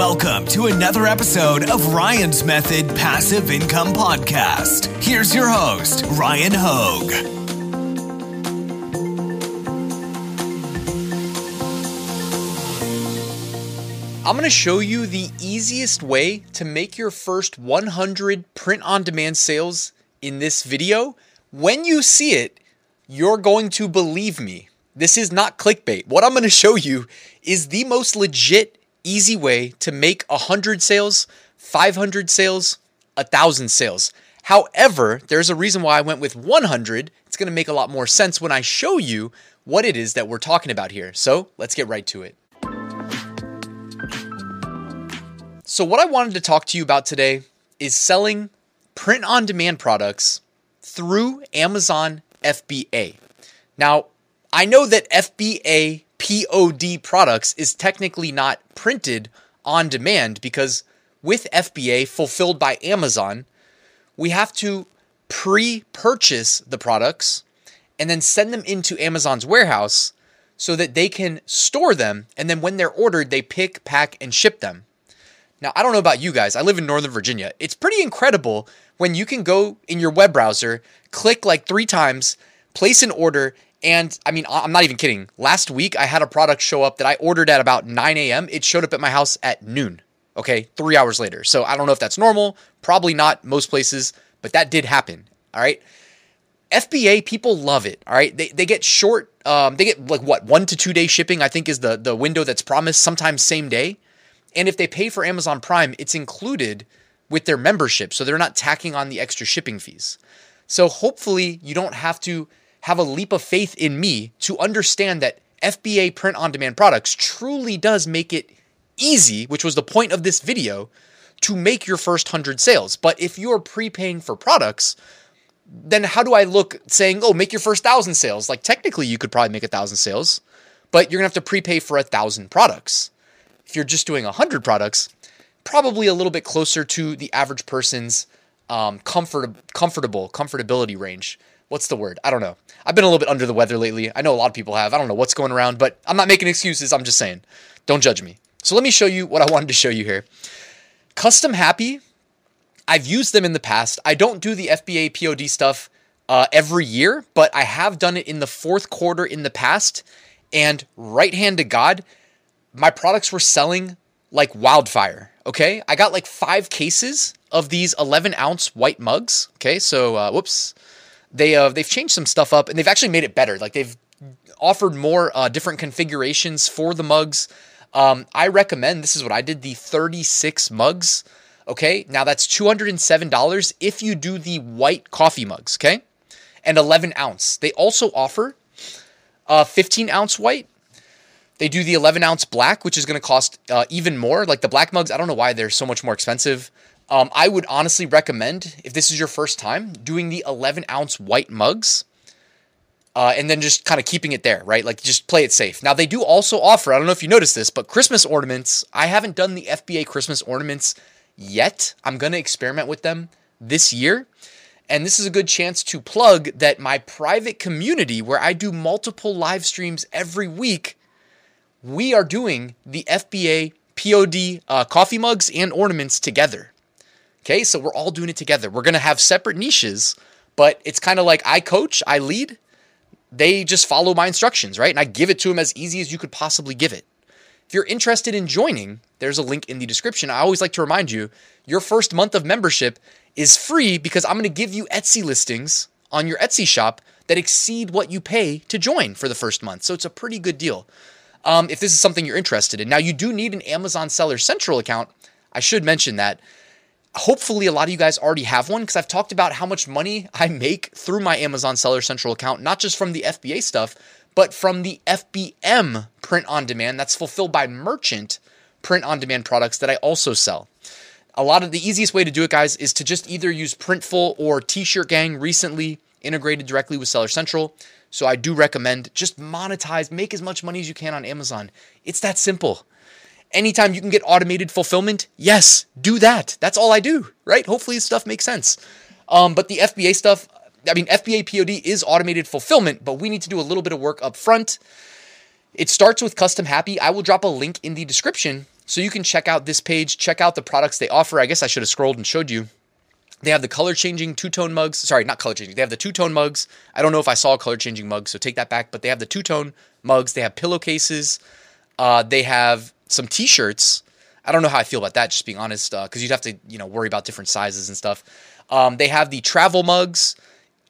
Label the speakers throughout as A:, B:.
A: Welcome to another episode of Ryan's Method Passive Income Podcast. Here's your host, Ryan Hogue.
B: I'm going to show you the easiest way to make your first 100 print on demand sales in this video. When you see it, you're going to believe me. This is not clickbait. What I'm going to show you is the most legit easy way to make 100 sales, 500 sales, 1,000 sales. However, there's a reason why I went with 100. It's going to make a lot more sense when I show you what it is that we're talking about here. So let's get right to it. So, what I wanted to talk to you about today is selling print on demand products through Amazon FBA. Now, I know that FBA POD products is technically not printed on demand because with FBA fulfilled by Amazon, we have to pre purchase the products and then send them into Amazon's warehouse so that they can store them. And then when they're ordered, they pick, pack, and ship them. Now, I don't know about you guys. I live in Northern Virginia. It's pretty incredible when you can go in your web browser, click like three times, place an order, and I mean, I'm not even kidding. Last week, I had a product show up that I ordered at about 9 a.m. It showed up at my house at noon. Okay, three hours later. So I don't know if that's normal. Probably not most places, but that did happen. All right. FBA people love it. All right. They, they get short, um, they get like what, one to two day shipping, I think is the, the window that's promised, sometimes same day. And if they pay for Amazon Prime, it's included with their membership. So they're not tacking on the extra shipping fees. So hopefully you don't have to have a leap of faith in me to understand that FBA print on demand products truly does make it easy, which was the point of this video, to make your first 100 sales. But if you're prepaying for products, then how do I look saying, oh, make your first 1,000 sales? Like technically, you could probably make a 1,000 sales, but you're going to have to prepay for a 1,000 products. If you're just doing 100 products, probably a little bit closer to the average person's um, comfort, comfortable, comfortability range what's the word? I don't know. I've been a little bit under the weather lately. I know a lot of people have. I don't know what's going around, but I'm not making excuses. I'm just saying. Don't judge me. So let me show you what I wanted to show you here. Custom Happy, I've used them in the past. I don't do the FBA POD stuff uh, every year, but I have done it in the fourth quarter in the past. And right hand to God, my products were selling like wildfire. Okay. I got like five cases of these 11 ounce white mugs. Okay. So, uh, whoops they uh, they've changed some stuff up and they've actually made it better. Like they've offered more uh, different configurations for the mugs. Um, I recommend this is what I did the 36 mugs. Okay, now that's $207 if you do the white coffee mugs. Okay, and 11 ounce. They also offer a 15 ounce white. They do the 11 ounce black, which is going to cost uh, even more. Like the black mugs, I don't know why they're so much more expensive. Um, I would honestly recommend, if this is your first time, doing the 11 ounce white mugs. Uh, and then just kind of keeping it there, right? Like just play it safe. Now, they do also offer, I don't know if you noticed this, but Christmas ornaments. I haven't done the FBA Christmas ornaments yet. I'm going to experiment with them this year. And this is a good chance to plug that my private community, where I do multiple live streams every week, we are doing the FBA POD uh, coffee mugs and ornaments together. Okay, so we're all doing it together. We're to have separate niches, but it's kind of like I coach, I lead. They just follow my instructions, right? And I give it to them as easy as you could possibly give it. If you're interested in joining, there's a link in the description. I always like to remind you your first month of membership is free because I'm to give you Etsy listings on your Etsy shop that exceed what you pay to join for the first month. So it's a pretty good deal. Um, if this is something you're interested in. Now, you do need an Amazon Seller Central account. I should mention that hopefully a lot of you guys already have one because I've talked about how much money I make through my Amazon Seller Central account, not just from the FBA stuff, but from the FBM print on demand that's fulfilled by merchant print on demand products that I also sell. A lot of the easiest way to do it, guys, is to just either use Printful or T shirt gang recently integrated directly with Seller Central. So I do recommend just monetize, make as much money as you can on Amazon. It's that simple. Anytime you can get automated fulfillment, yes, do that. That's all I do, right? Hopefully, this stuff makes sense. Um, but the FBA stuff, I mean, FBA POD is automated fulfillment, but we need to do a little bit of work up front. It starts with custom happy. I will drop a link in the description So you can check out this page, check out the products they offer. I guess I should have scrolled and showed you. They have the color changing two tone mugs. Sorry, not color changing. They have the two tone mugs. I don't know if I saw color changing mug, so take that back. But they have the two tone mugs. They have pillowcases. Uh, they have some t shirts. I don't know how I feel about that, just being honest, because uh, you'd have to, you know, worry about different sizes and stuff. Um, they have the travel mugs.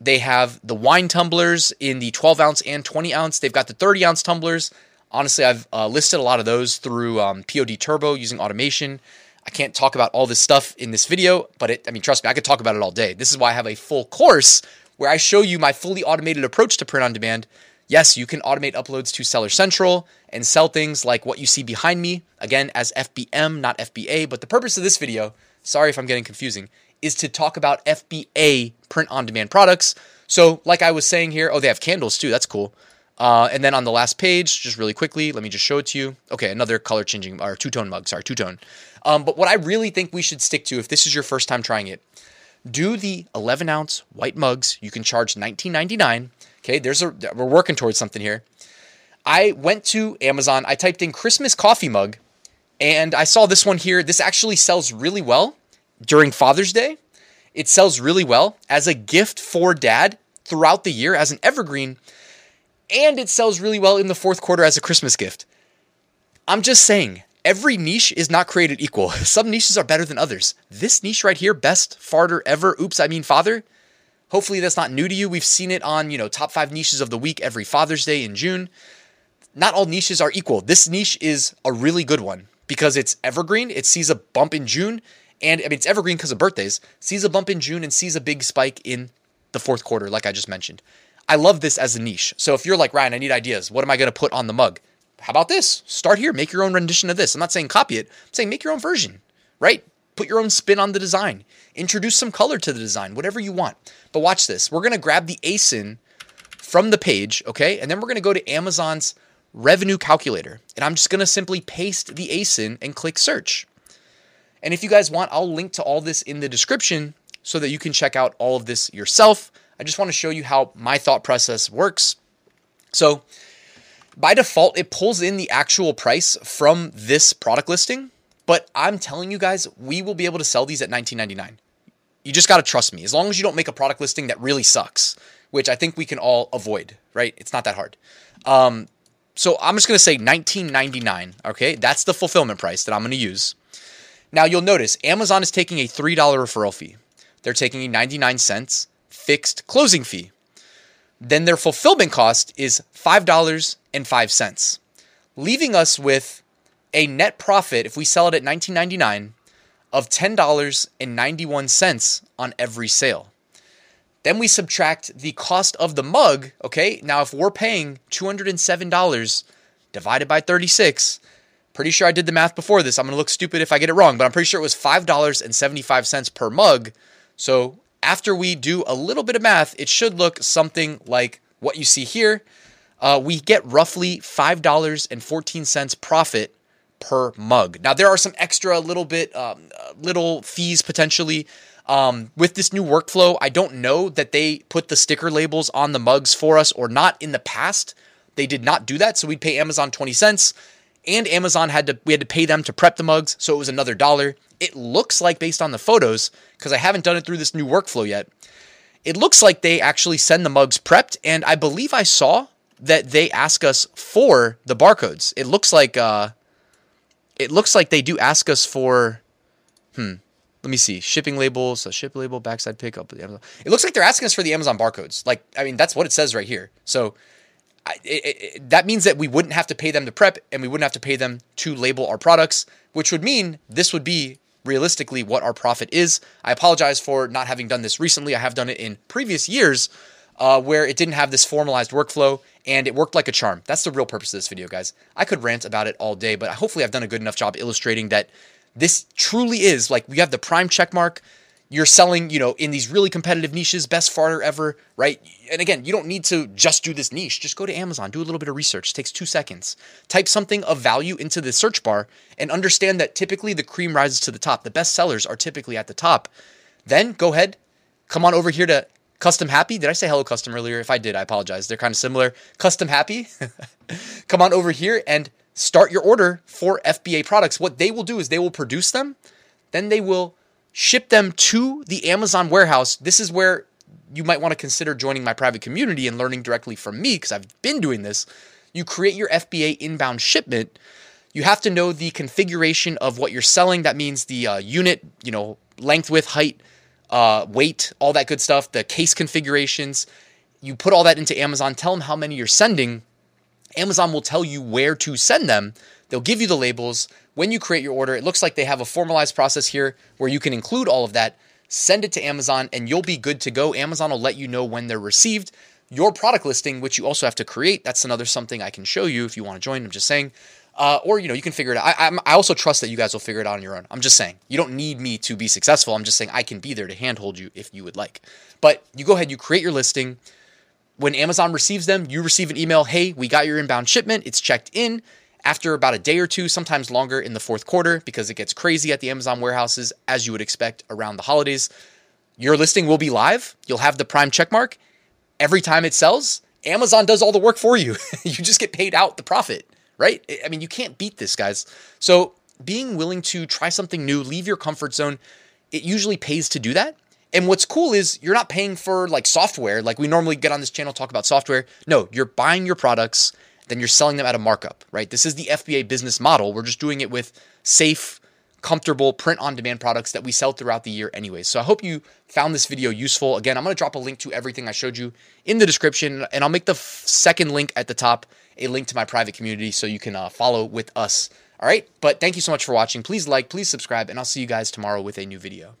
B: They have the wine tumblers in the 12 ounce and 20 ounce. They've got the 30 ounce tumblers. Honestly, I've uh, listed a lot of those through um, POD Turbo using automation. I can't talk about all this stuff in this video, but it, I mean, trust me, I could talk about it all day. This is why I have a full course where I show you my fully automated approach to print on demand. Yes, you can automate uploads to Seller Central and sell things like what you see behind me, again, as FBM, not FBA. But the purpose of this video, sorry if I'm getting confusing, is to talk about FBA print on demand products. So, like I was saying here, oh, they have candles too. That's cool. Uh, and then on the last page, just really quickly, let me just show it to you. Okay, another color changing or two tone mug. Sorry, two tone. Um, but what I really think we should stick to, if this is your first time trying it, do the 11 ounce white mugs. You can charge 19.99. Okay, there's a we're working towards something here. I went to Amazon. I typed in Christmas coffee mug, and I saw this one here. This actually sells really well during Father's Day. It sells really well as a gift for dad throughout the year as an evergreen, and it sells really well in the fourth quarter as a Christmas gift. I'm just saying, every niche is not created equal. Some niches are better than others. This niche right here, best farter ever, oops, I mean father. Hopefully that's not new to you. We've seen it on, you know, top 5 niches of the week every Father's Day in June. Not all niches are equal. This niche is a really good one because it's evergreen. It sees a bump in June and I mean it's evergreen because of birthdays. Sees a bump in June and sees a big spike in the fourth quarter like I just mentioned. I love this as a niche. So if you're like, Ryan, I need ideas. What am I going to put on the mug? How about this? Start here, make your own rendition of this. I'm not saying copy it, I'm saying make your own version, right? Put your own spin on the design. Introduce some color to the design, whatever you want. But watch this. We're going to grab the ASIN from the page, okay? And then we're going to go to Amazon's revenue calculator. And I'm just going to simply paste the ASIN and click search. And if you guys want, I'll link to all this in the description so that you can check out all of this yourself. I just want to show you how my thought process works. So, by default, it pulls in the actual price from this product listing, but I'm telling you guys, we will be able to sell these at $19.99. You just got to trust me. As long as you don't make a product listing that really sucks, which I think we can all avoid, right? It's not that hard. Um, so I'm just going to say $19.99. Okay, that's the fulfillment price that I'm going to use. Now you'll notice Amazon is taking a $3 referral fee. They're taking a 99 cents fixed closing fee. Then their fulfillment cost is $5.05, leaving us with a net profit if we sell it at $19.99 of $10.91 on every sale. Then we subtract the cost of the mug, okay? Now if we're paying $207 divided by 36, pretty sure I did the math before this. I'm going to look stupid if I get it wrong, but I'm pretty sure it was $5.75 per mug. So after we do a little bit of math, it should look something like what you see here. Uh, we get roughly $5.14 profit per mug. Now, there are some extra little bit, um, little fees potentially. Um, with this new workflow, I don't know that they put the sticker labels on the mugs for us or not. In the past, they did not do that. So we'd pay Amazon 20 cents and Amazon had to, we had to pay them to prep the mugs. So it was another dollar. It looks like, based on the photos, because I haven't done it through this new workflow yet, it looks like they actually send the mugs prepped. And I believe I saw that they ask us for the barcodes. It looks like, uh, it looks like they do ask us for, hmm, let me see, shipping labels, a ship label, backside pickup. It looks like they're asking us for the Amazon barcodes. Like, I mean, that's what it says right here. So it, it, that means that we wouldn't have to pay them to prep and we wouldn't have to pay them to label our products, which would mean this would be realistically what our profit is. I apologize for not having done this recently. I have done it in previous years uh, where it didn't have this formalized workflow and it worked like a charm. That's the real purpose of this video, guys. I could rant about it all day, but hopefully I've done a good enough job illustrating that this truly is like we have the prime check mark you're selling, you know, in these really competitive niches, best farter ever, right? And again, you don't need to just do this niche. Just go to Amazon, do a little bit of research. It takes two seconds. Type something of value into the search bar and understand that typically the cream rises to the top. The best sellers are typically at the top. Then go ahead, come on over here to Custom Happy. Did I say Hello Custom earlier? If I did, I apologize. They're kind of similar. Custom Happy. come on over here and start your order for FBA products. What they will do is they will produce them, then they will ship them to the Amazon warehouse. This is where you might want to consider joining my private community and learning directly from me because I've been doing this. You create your FBA inbound shipment. You have to know the configuration of what you're selling. That means the uh, unit, you know, length, width, height, uh, weight, all that good stuff, the case configurations. You put all that into Amazon, tell them how many you're sending. Amazon will tell you where to send them. They'll give you the labels. When you create your order, it looks like they have a formalized process here where you can include all of that, send it to Amazon, and you'll be good to go. Amazon will let you know when they're received. Your product listing, which you also have to create, that's another something I can show you if you want to join. I'm just saying. Uh, or you know you can figure it out. I, I, also trust that you guys will figure it out on your own. I'm just saying you don't need me to be successful. I'm just saying I can be there to handhold you if you would like. But you go ahead, you create your listing. When Amazon receives them, you receive an email. Hey, we got your inbound shipment. It's checked in. After about a day or two, sometimes longer in the fourth quarter, because it gets crazy at the Amazon warehouses as you would expect around the holidays. Your listing will be live. You'll have the Prime checkmark. Every time it sells, Amazon does all the work for you. you just get paid out the profit right? I mean, you can't beat this, guys. So being willing to try something new, leave your comfort zone, it usually pays to do that. And what's cool is you're not paying for like software, like we normally get on this channel talk about software. No, you're buying your products, then you're selling them at a markup, right? This is the FBA business model. We're just doing it with safe, comfortable print on demand products that we sell throughout the year anyway. So I hope you found this video useful. Again, I'm going to drop a link to everything I showed you in the description and I'll make the f- second link at the top a link to my private community so you can uh, follow with us. All right. But thank you so much for watching. Please like, please subscribe, and I'll see you guys tomorrow with a new video.